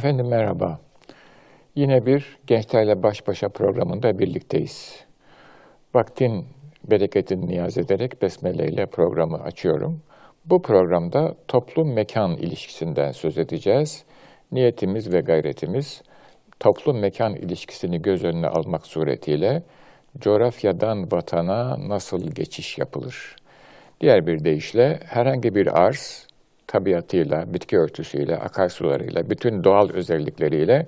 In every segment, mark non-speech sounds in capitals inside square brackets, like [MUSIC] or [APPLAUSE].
Efendim merhaba. Yine bir Gençlerle Baş Başa programında birlikteyiz. Vaktin bereketini niyaz ederek Besmele ile programı açıyorum. Bu programda toplum-mekan ilişkisinden söz edeceğiz. Niyetimiz ve gayretimiz toplum-mekan ilişkisini göz önüne almak suretiyle coğrafyadan vatana nasıl geçiş yapılır? Diğer bir deyişle herhangi bir arz tabiatıyla, bitki örtüsüyle, akarsularıyla, bütün doğal özellikleriyle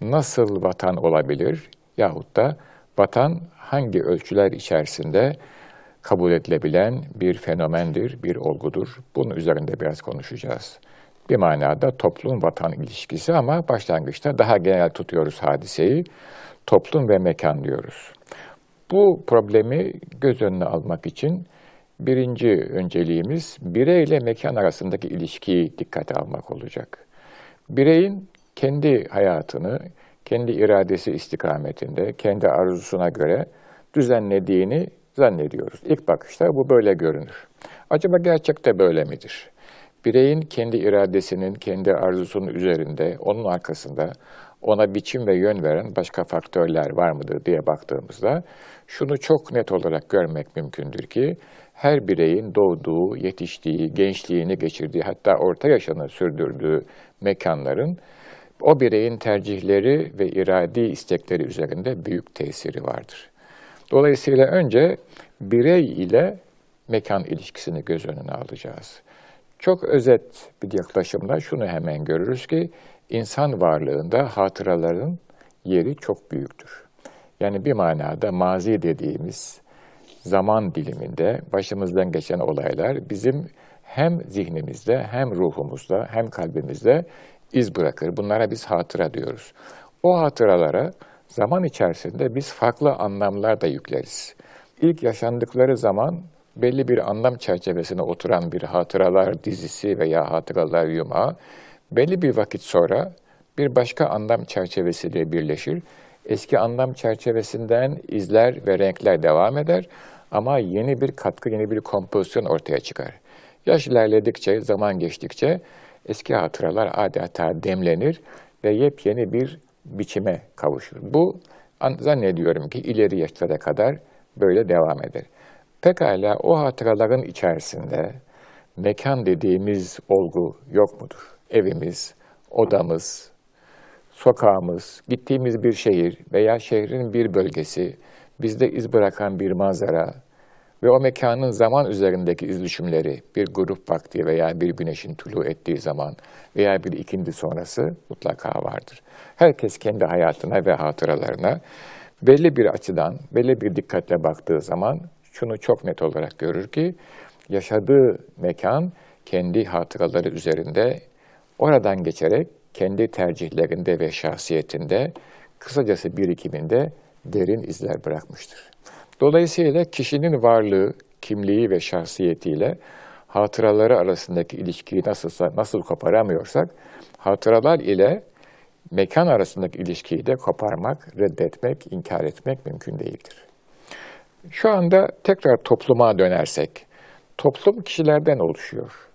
nasıl vatan olabilir yahut da vatan hangi ölçüler içerisinde kabul edilebilen bir fenomendir, bir olgudur. Bunun üzerinde biraz konuşacağız. Bir manada toplum-vatan ilişkisi ama başlangıçta daha genel tutuyoruz hadiseyi. Toplum ve mekan diyoruz. Bu problemi göz önüne almak için birinci önceliğimiz birey ile mekan arasındaki ilişkiyi dikkate almak olacak. Bireyin kendi hayatını, kendi iradesi istikametinde, kendi arzusuna göre düzenlediğini zannediyoruz. İlk bakışta bu böyle görünür. Acaba gerçekte böyle midir? Bireyin kendi iradesinin, kendi arzusunun üzerinde, onun arkasında ona biçim ve yön veren başka faktörler var mıdır diye baktığımızda şunu çok net olarak görmek mümkündür ki her bireyin doğduğu, yetiştiği, gençliğini geçirdiği hatta orta yaşını sürdürdüğü mekanların o bireyin tercihleri ve iradi istekleri üzerinde büyük tesiri vardır. Dolayısıyla önce birey ile mekan ilişkisini göz önüne alacağız. Çok özet bir yaklaşımla şunu hemen görürüz ki insan varlığında hatıraların yeri çok büyüktür. Yani bir manada mazi dediğimiz zaman diliminde başımızdan geçen olaylar bizim hem zihnimizde hem ruhumuzda hem kalbimizde iz bırakır. Bunlara biz hatıra diyoruz. O hatıralara zaman içerisinde biz farklı anlamlar da yükleriz. İlk yaşandıkları zaman belli bir anlam çerçevesine oturan bir hatıralar dizisi veya hatıralar yumağı belli bir vakit sonra bir başka anlam çerçevesiyle birleşir. Eski anlam çerçevesinden izler ve renkler devam eder ama yeni bir katkı, yeni bir kompozisyon ortaya çıkar. Yaş ilerledikçe, zaman geçtikçe eski hatıralar adeta demlenir ve yepyeni bir biçime kavuşur. Bu zannediyorum ki ileri yaşlara kadar böyle devam eder. Pekala o hatıraların içerisinde mekan dediğimiz olgu yok mudur? Evimiz, odamız, sokağımız, gittiğimiz bir şehir veya şehrin bir bölgesi, bizde iz bırakan bir manzara ve o mekanın zaman üzerindeki izlüşümleri bir grup vakti veya bir güneşin tulu ettiği zaman veya bir ikindi sonrası mutlaka vardır. Herkes kendi hayatına ve hatıralarına belli bir açıdan, belli bir dikkatle baktığı zaman şunu çok net olarak görür ki yaşadığı mekan kendi hatıraları üzerinde oradan geçerek kendi tercihlerinde ve şahsiyetinde kısacası birikiminde derin izler bırakmıştır. Dolayısıyla kişinin varlığı, kimliği ve şahsiyetiyle hatıraları arasındaki ilişkiyi nasılsa, nasıl koparamıyorsak, hatıralar ile mekan arasındaki ilişkiyi de koparmak, reddetmek, inkar etmek mümkün değildir. Şu anda tekrar topluma dönersek, toplum kişilerden oluşuyor.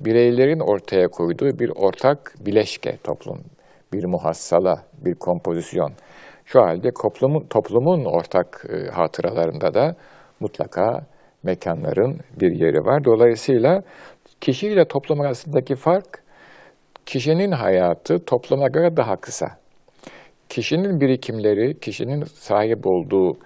Bireylerin ortaya koyduğu bir ortak bileşke toplum, bir muhassala, bir kompozisyon. Şu halde toplumun, toplumun ortak e, hatıralarında da mutlaka mekanların bir yeri var. Dolayısıyla kişiyle toplum arasındaki fark, kişinin hayatı topluma göre daha kısa. Kişinin birikimleri, kişinin sahip olduğu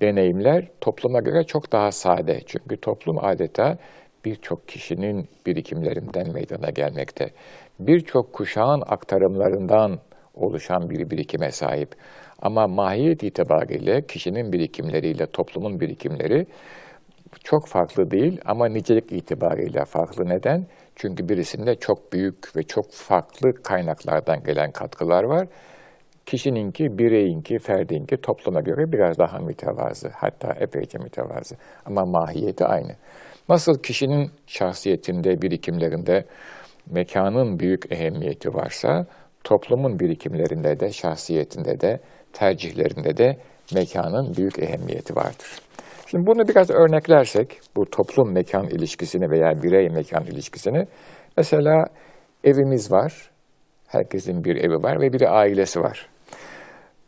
deneyimler topluma göre çok daha sade. Çünkü toplum adeta birçok kişinin birikimlerinden meydana gelmekte. Birçok kuşağın aktarımlarından oluşan bir birikime sahip. Ama mahiyet itibariyle kişinin birikimleriyle toplumun birikimleri çok farklı değil ama nicelik itibariyle farklı. Neden? Çünkü birisinde çok büyük ve çok farklı kaynaklardan gelen katkılar var. Kişininki, bireyinki, ferdinki topluma göre biraz daha mütevazı. Hatta epeyce mütevazı. Ama mahiyeti aynı. Nasıl kişinin şahsiyetinde, birikimlerinde mekanın büyük ehemmiyeti varsa, toplumun birikimlerinde de, şahsiyetinde de, tercihlerinde de mekanın büyük ehemmiyeti vardır. Şimdi bunu biraz örneklersek, bu toplum mekan ilişkisini veya birey mekan ilişkisini, mesela evimiz var, Herkesin bir evi var ve bir ailesi var.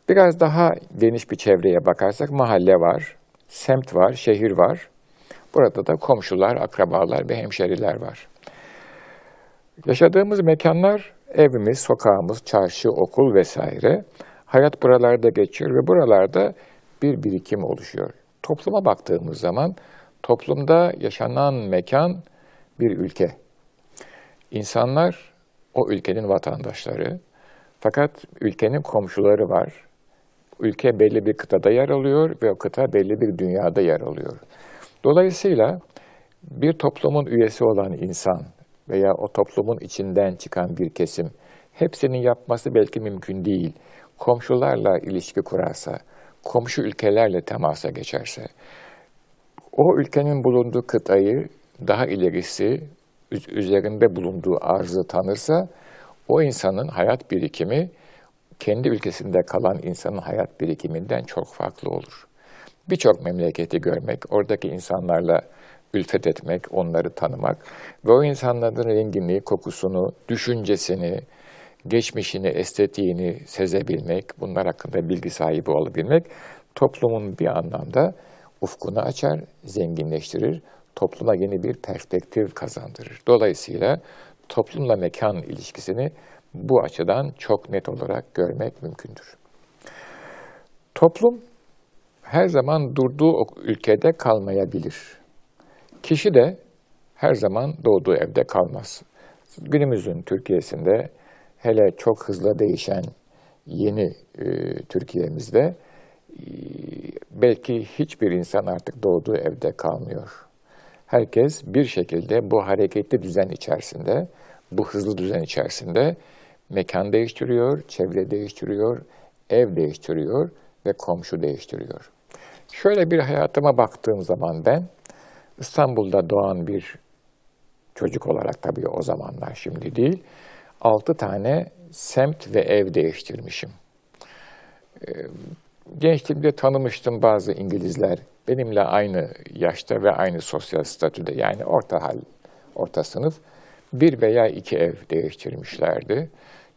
Biraz daha geniş bir çevreye bakarsak mahalle var, semt var, şehir var. Burada da komşular, akrabalar ve hemşeriler var. Yaşadığımız mekanlar evimiz, sokağımız, çarşı, okul vesaire. Hayat buralarda geçiyor ve buralarda bir birikim oluşuyor. Topluma baktığımız zaman toplumda yaşanan mekan bir ülke. İnsanlar o ülkenin vatandaşları. Fakat ülkenin komşuları var. Ülke belli bir kıtada yer alıyor ve o kıta belli bir dünyada yer alıyor. Dolayısıyla bir toplumun üyesi olan insan veya o toplumun içinden çıkan bir kesim hepsinin yapması belki mümkün değil. Komşularla ilişki kurarsa, komşu ülkelerle temasa geçerse, o ülkenin bulunduğu kıtayı daha ilerisi üzerinde bulunduğu arzı tanırsa o insanın hayat birikimi kendi ülkesinde kalan insanın hayat birikiminden çok farklı olur. Birçok memleketi görmek, oradaki insanlarla ülfet etmek, onları tanımak ve o insanların rengini, kokusunu, düşüncesini, geçmişini, estetiğini sezebilmek, bunlar hakkında bilgi sahibi olabilmek toplumun bir anlamda ufkunu açar, zenginleştirir, topluma yeni bir perspektif kazandırır. Dolayısıyla toplumla mekan ilişkisini bu açıdan çok net olarak görmek mümkündür. Toplum her zaman durduğu ülkede kalmayabilir. Kişi de her zaman doğduğu evde kalmaz. Günümüzün Türkiye'sinde hele çok hızlı değişen yeni e, Türkiye'mizde e, belki hiçbir insan artık doğduğu evde kalmıyor. Herkes bir şekilde bu hareketli düzen içerisinde, bu hızlı düzen içerisinde mekan değiştiriyor, çevre değiştiriyor, ev değiştiriyor ve komşu değiştiriyor. Şöyle bir hayatıma baktığım zaman ben İstanbul'da doğan bir çocuk olarak tabii o zamanlar şimdi değil, altı tane semt ve ev değiştirmişim. Ee, gençliğimde tanımıştım bazı İngilizler. Benimle aynı yaşta ve aynı sosyal statüde yani orta hal, orta sınıf bir veya iki ev değiştirmişlerdi.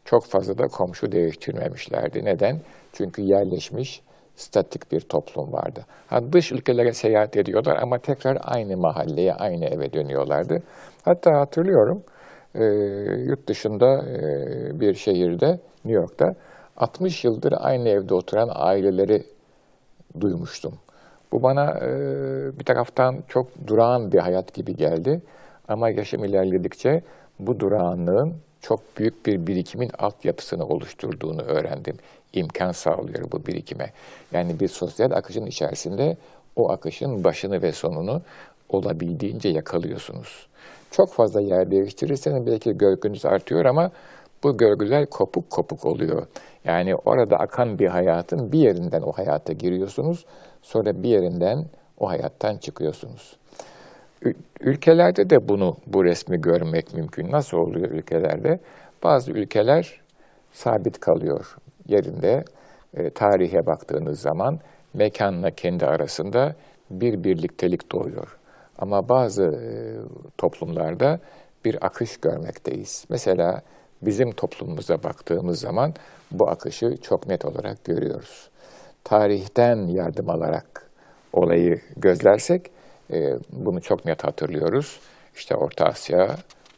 Çok fazla da komşu değiştirmemişlerdi. Neden? Çünkü yerleşmiş, statik bir toplum vardı. Ha, dış ülkelere seyahat ediyorlar ama tekrar aynı mahalleye, aynı eve dönüyorlardı. Hatta hatırlıyorum, e, yurt dışında e, bir şehirde, New York'ta 60 yıldır aynı evde oturan aileleri duymuştum. Bu bana e, bir taraftan çok durağan bir hayat gibi geldi. Ama yaşım ilerledikçe bu durağanlığın çok büyük bir birikimin altyapısını oluşturduğunu öğrendim. İmkan sağlıyor bu birikime. Yani bir sosyal akışın içerisinde o akışın başını ve sonunu olabildiğince yakalıyorsunuz. Çok fazla yer değiştirirseniz belki görgünüz artıyor ama bu görgüler kopuk kopuk oluyor. Yani orada akan bir hayatın bir yerinden o hayata giriyorsunuz, sonra bir yerinden o hayattan çıkıyorsunuz. Ülkelerde de bunu, bu resmi görmek mümkün. Nasıl oluyor ülkelerde? Bazı ülkeler sabit kalıyor yerinde. E, tarihe baktığınız zaman mekanla kendi arasında bir birliktelik doğuyor. Ama bazı e, toplumlarda bir akış görmekteyiz. Mesela bizim toplumumuza baktığımız zaman bu akışı çok net olarak görüyoruz. Tarihten yardım alarak olayı gözlersek e, bunu çok net hatırlıyoruz. İşte Orta Asya,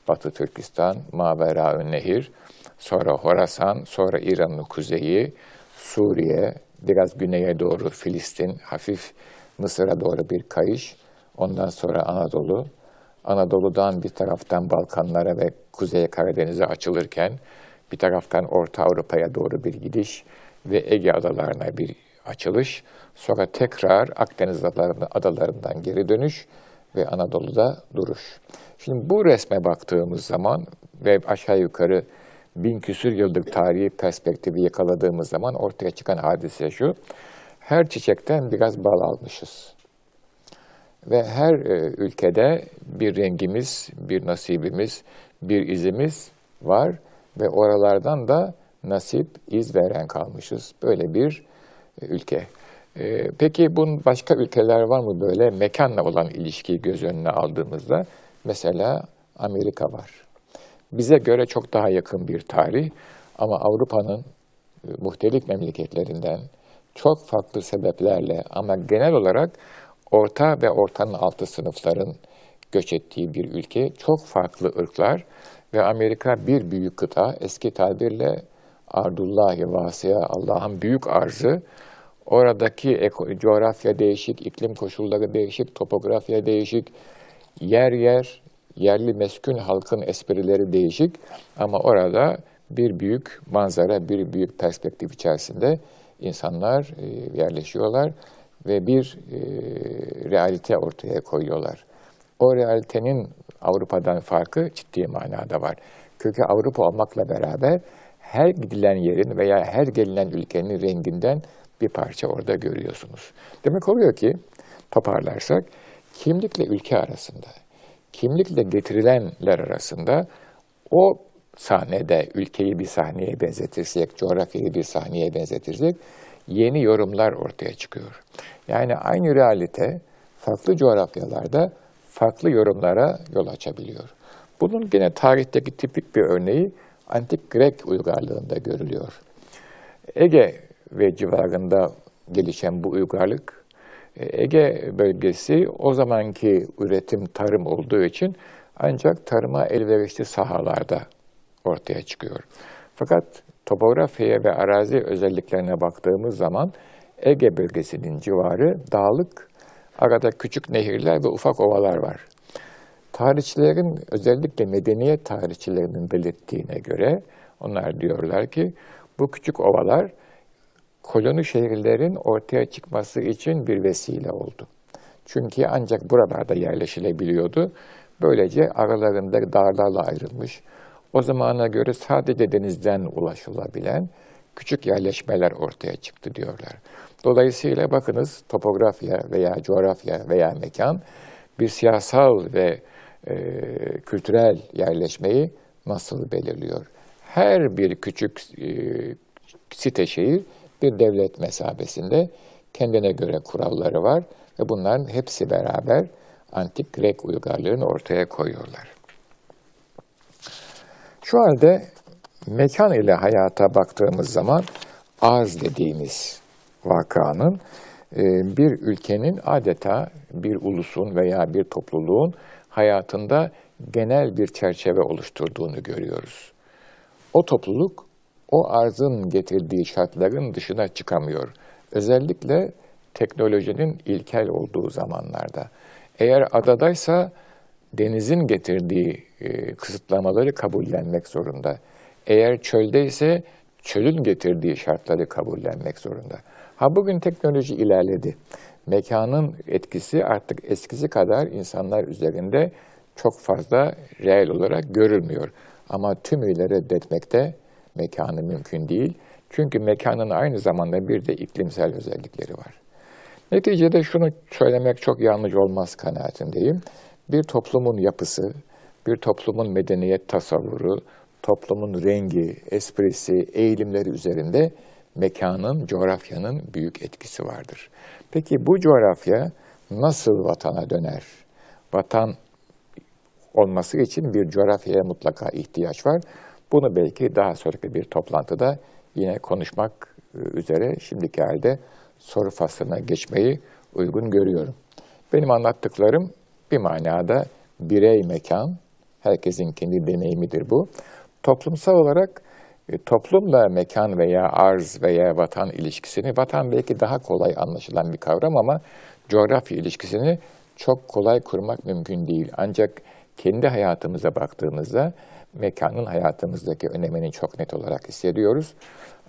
Batı Türkistan, Mavera Nehir, sonra Horasan, sonra İran'ın kuzeyi, Suriye, biraz güneye doğru Filistin, hafif Mısır'a doğru bir kayış, ondan sonra Anadolu, Anadolu'dan bir taraftan Balkanlara ve Kuzey Karadeniz'e açılırken bir taraftan Orta Avrupa'ya doğru bir gidiş ve Ege adalarına bir açılış, sonra tekrar Akdeniz adalarından geri dönüş ve Anadolu'da duruş. Şimdi bu resme baktığımız zaman ve aşağı yukarı bin küsür yıllık tarihi perspektifi yakaladığımız zaman ortaya çıkan hadise şu, her çiçekten biraz bal almışız. Ve her e, ülkede bir rengimiz, bir nasibimiz, bir izimiz var ve oralardan da nasip, iz veren kalmışız. Böyle bir e, ülke. E, peki bunun başka ülkeler var mı böyle mekanla olan ilişkiyi göz önüne aldığımızda? Mesela Amerika var. Bize göre çok daha yakın bir tarih Ama Avrupa'nın muhtelif memleketlerinden çok farklı sebeplerle ama genel olarak orta ve ortanın altı sınıfların göç ettiği bir ülke, çok farklı ırklar ve Amerika bir büyük kıta, eski tabirle Ardullahi Vasıya, Allah'ın büyük arzı, oradaki coğrafya değişik, iklim koşulları değişik, topografya değişik, yer yer, yerli meskun halkın esprileri değişik. Ama orada bir büyük manzara, bir büyük perspektif içerisinde insanlar e, yerleşiyorlar ve bir e, realite ortaya koyuyorlar. O realitenin Avrupa'dan farkı ciddi manada var. Kökü Avrupa olmakla beraber her gidilen yerin veya her gelinen ülkenin renginden bir parça orada görüyorsunuz. Demek oluyor ki toparlarsak kimlikle ülke arasında, kimlikle getirilenler arasında o sahnede ülkeyi bir sahneye benzetirsek, coğrafyayı bir sahneye benzetirsek yeni yorumlar ortaya çıkıyor. Yani aynı realite farklı coğrafyalarda farklı yorumlara yol açabiliyor. Bunun gene tarihteki tipik bir örneği antik Grek uygarlığında görülüyor. Ege ve civarında gelişen bu uygarlık, e, Ege bölgesi o zamanki üretim tarım olduğu için ancak tarıma elverişli sahalarda ortaya çıkıyor. Fakat topografyaya ve arazi özelliklerine baktığımız zaman Ege bölgesinin civarı dağlık, arada küçük nehirler ve ufak ovalar var. Tarihçilerin özellikle medeniyet tarihçilerinin belirttiğine göre onlar diyorlar ki bu küçük ovalar koloni şehirlerin ortaya çıkması için bir vesile oldu. Çünkü ancak buralarda yerleşilebiliyordu. Böylece aralarında dağlarla ayrılmış, o zamana göre sadece denizden ulaşılabilen küçük yerleşmeler ortaya çıktı diyorlar. Dolayısıyla bakınız topografya veya coğrafya veya mekan bir siyasal ve e, kültürel yerleşmeyi nasıl belirliyor? Her bir küçük e, site şehir bir devlet mesabesinde kendine göre kuralları var ve bunların hepsi beraber antik Grek uygarlığını ortaya koyuyorlar. Şu halde mekan ile hayata baktığımız zaman arz dediğimiz vakanın e, bir ülkenin adeta bir ulusun veya bir topluluğun hayatında genel bir çerçeve oluşturduğunu görüyoruz. O topluluk o arzın getirdiği şartların dışına çıkamıyor. Özellikle teknolojinin ilkel olduğu zamanlarda. Eğer adadaysa denizin getirdiği e, kısıtlamaları kabullenmek zorunda. Eğer çöldeyse çölün getirdiği şartları kabullenmek zorunda. Ha bugün teknoloji ilerledi. Mekanın etkisi artık eskisi kadar insanlar üzerinde çok fazla reel olarak görülmüyor. Ama tümüyle reddetmekte mekanı mümkün değil. Çünkü mekanın aynı zamanda bir de iklimsel özellikleri var. Neticede şunu söylemek çok yanlış olmaz kanaatindeyim. Bir toplumun yapısı, bir toplumun medeniyet tasavvuru, toplumun rengi, esprisi, eğilimleri üzerinde mekanın, coğrafyanın büyük etkisi vardır. Peki bu coğrafya nasıl vatana döner? Vatan olması için bir coğrafyaya mutlaka ihtiyaç var. Bunu belki daha sonraki bir toplantıda yine konuşmak e, üzere şimdiki halde soru faslına geçmeyi uygun görüyorum. Benim anlattıklarım bir manada birey mekan, herkesin kendi deneyimidir bu. Toplumsal olarak e, toplumla mekan veya arz veya vatan ilişkisini, vatan belki daha kolay anlaşılan bir kavram ama coğrafya ilişkisini çok kolay kurmak mümkün değil. Ancak kendi hayatımıza baktığımızda mekanın hayatımızdaki önemini çok net olarak hissediyoruz.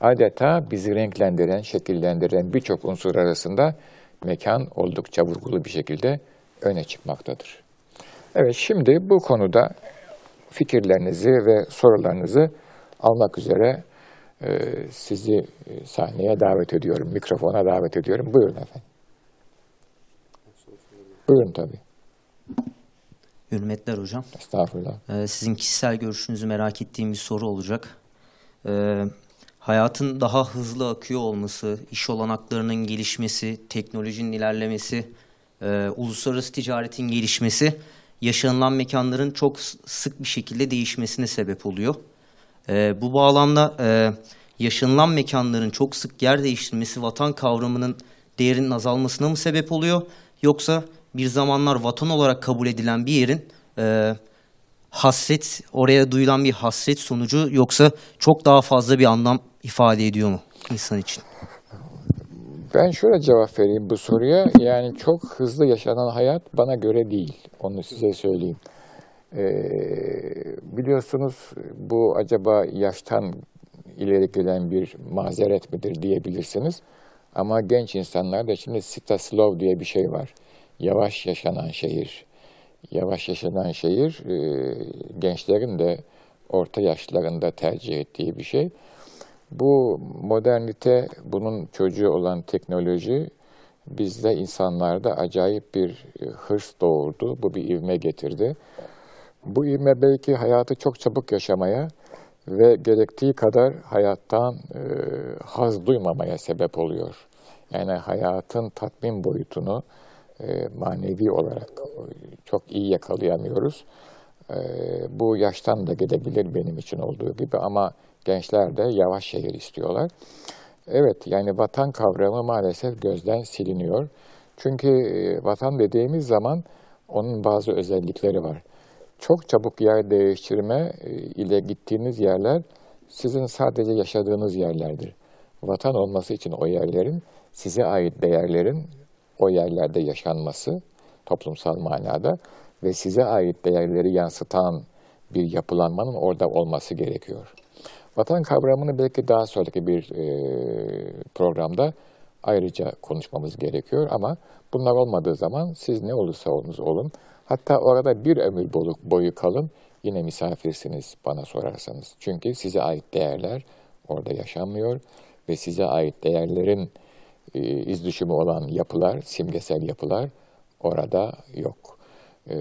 Adeta bizi renklendiren, şekillendiren birçok unsur arasında mekan oldukça vurgulu bir şekilde öne çıkmaktadır. Evet, şimdi bu konuda fikirlerinizi ve sorularınızı almak üzere e, sizi e, sahneye davet ediyorum, mikrofona davet ediyorum. Buyurun efendim. Buyurun tabii. Hürmetler hocam. Estağfurullah. Ee, sizin kişisel görüşünüzü merak ettiğim bir soru olacak. Ee, hayatın daha hızlı akıyor olması, iş olanaklarının gelişmesi, teknolojinin ilerlemesi, e, uluslararası ticaretin gelişmesi yaşanılan mekanların çok sık bir şekilde değişmesine sebep oluyor. E, bu bağlamda e, yaşanılan mekanların çok sık yer değiştirmesi vatan kavramının değerinin azalmasına mı sebep oluyor? Yoksa bir zamanlar vatan olarak kabul edilen bir yerin e, hasret, oraya duyulan bir hasret sonucu yoksa çok daha fazla bir anlam ifade ediyor mu insan için? Ben şöyle cevap vereyim bu soruya. Yani çok hızlı yaşanan hayat bana göre değil. Onu size söyleyeyim. Ee, biliyorsunuz bu acaba yaştan ileri gelen bir mazeret midir diyebilirsiniz. Ama genç insanlarda şimdi Sita Slow diye bir şey var. Yavaş yaşanan şehir. Yavaş yaşanan şehir e, gençlerin de orta yaşlarında tercih ettiği bir şey. Bu modernite, bunun çocuğu olan teknoloji bizde insanlarda acayip bir e, hırs doğurdu. Bu bir ivme getirdi. Bu ivme belki hayatı çok çabuk yaşamaya ve gerektiği kadar hayattan e, haz duymamaya sebep oluyor. Yani hayatın tatmin boyutunu e, manevi olarak çok iyi yakalayamıyoruz. E, bu yaştan da gidebilir benim için olduğu gibi ama gençler de yavaş şehir istiyorlar. Evet yani vatan kavramı maalesef gözden siliniyor. Çünkü e, vatan dediğimiz zaman onun bazı özellikleri var. Çok çabuk yer değiştirme e, ile gittiğiniz yerler sizin sadece yaşadığınız yerlerdir. Vatan olması için o yerlerin size ait değerlerin o yerlerde yaşanması toplumsal manada ve size ait değerleri yansıtan bir yapılanmanın orada olması gerekiyor. Vatan kavramını belki daha sonraki bir e, programda ayrıca konuşmamız gerekiyor ama bunlar olmadığı zaman siz ne olursa olunuz olun, hatta orada bir ömür boyu, boyu kalın, yine misafirsiniz bana sorarsanız. Çünkü size ait değerler orada yaşanmıyor ve size ait değerlerin e, iz düşümü olan yapılar, simgesel yapılar orada yok. E,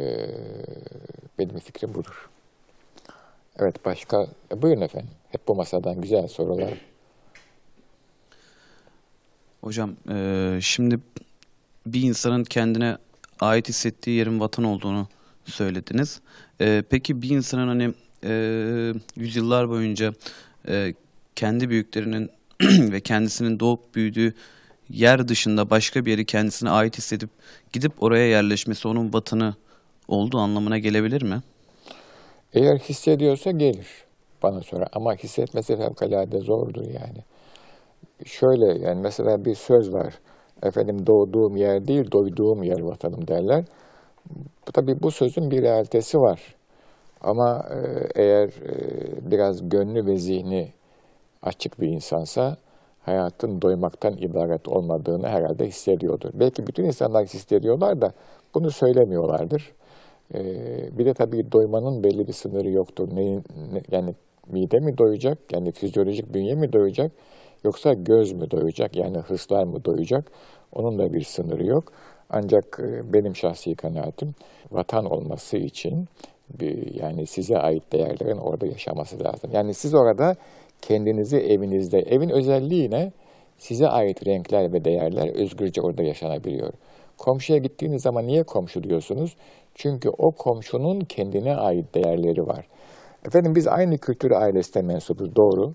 benim fikrim budur. Evet başka, buyurun efendim. Hep bu masadan güzel sorular. Hocam e, şimdi bir insanın kendine ait hissettiği yerin vatan olduğunu söylediniz. E, peki bir insanın hani e, yüzyıllar boyunca e, kendi büyüklerinin [CLEARS THROAT] ve kendisinin doğup büyüdüğü yer dışında başka bir yeri kendisine ait hissedip gidip oraya yerleşmesi onun vatanı olduğu anlamına gelebilir mi? Eğer hissediyorsa gelir bana sonra ama hissetmesi fevkalade zordur yani. Şöyle yani mesela bir söz var. Efendim doğduğum yer değil, doyduğum yer vatanım derler. Tabii bu sözün bir realitesi var. Ama e, eğer e, biraz gönlü ve zihni açık bir insansa hayatın doymaktan ibaret olmadığını herhalde hissediyordur. Belki bütün insanlar hissediyorlar da bunu söylemiyorlardır. Ee, bir de tabii doymanın belli bir sınırı yoktur. Neyin, ne, yani mide mi doyacak, yani fizyolojik bünye mi doyacak, yoksa göz mü doyacak, yani hırslar mı doyacak? Onun da bir sınırı yok. Ancak e, benim şahsi kanaatim vatan olması için bir, yani size ait değerlerin orada yaşaması lazım. Yani siz orada kendinizi evinizde, evin özelliği ne? Size ait renkler ve değerler özgürce orada yaşanabiliyor. Komşuya gittiğiniz zaman niye komşu diyorsunuz? Çünkü o komşunun kendine ait değerleri var. Efendim biz aynı kültür ailesine mensubuz, doğru.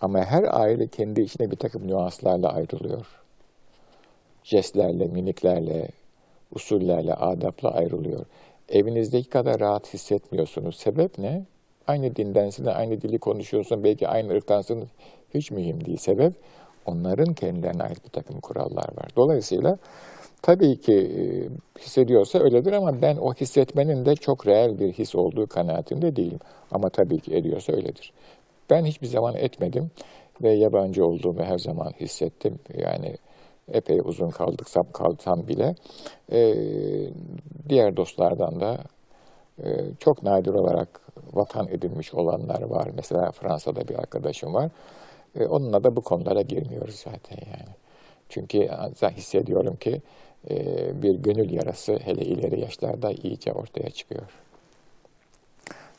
Ama her aile kendi içine bir takım nüanslarla ayrılıyor. Jestlerle, miniklerle, usullerle, adapla ayrılıyor. Evinizdeki kadar rahat hissetmiyorsunuz. Sebep ne? Aynı dindensin, aynı dili konuşuyorsun, belki aynı ırktansın. Hiç mühim değil. Sebep onların kendilerine ait bir takım kurallar var. Dolayısıyla tabii ki e, hissediyorsa öyledir ama ben o hissetmenin de çok reel bir his olduğu kanaatinde değilim. Ama tabii ki ediyorsa öyledir. Ben hiçbir zaman etmedim ve yabancı olduğumu her zaman hissettim. Yani epey uzun kaldıksam kalsam bile e, diğer dostlardan da e, çok nadir olarak vatan edinmiş olanlar var. Mesela Fransa'da bir arkadaşım var. E, onunla da bu konulara girmiyoruz zaten yani. Çünkü hissediyorum ki bir gönül yarası hele ileri yaşlarda iyice ortaya çıkıyor.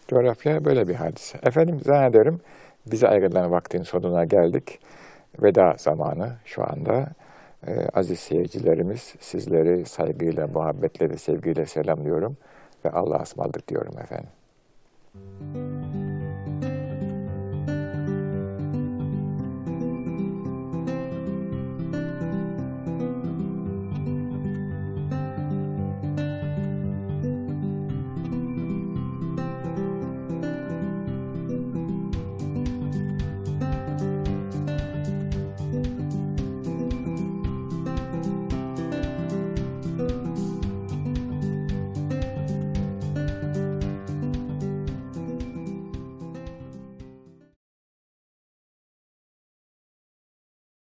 Coğrafya böyle bir hadise. Efendim zannederim bize ayrılan vaktin sonuna geldik. Veda zamanı şu anda. Ee, aziz seyircilerimiz sizleri saygıyla, muhabbetle ve sevgiyle selamlıyorum ve Allah'a ısmarladık diyorum efendim.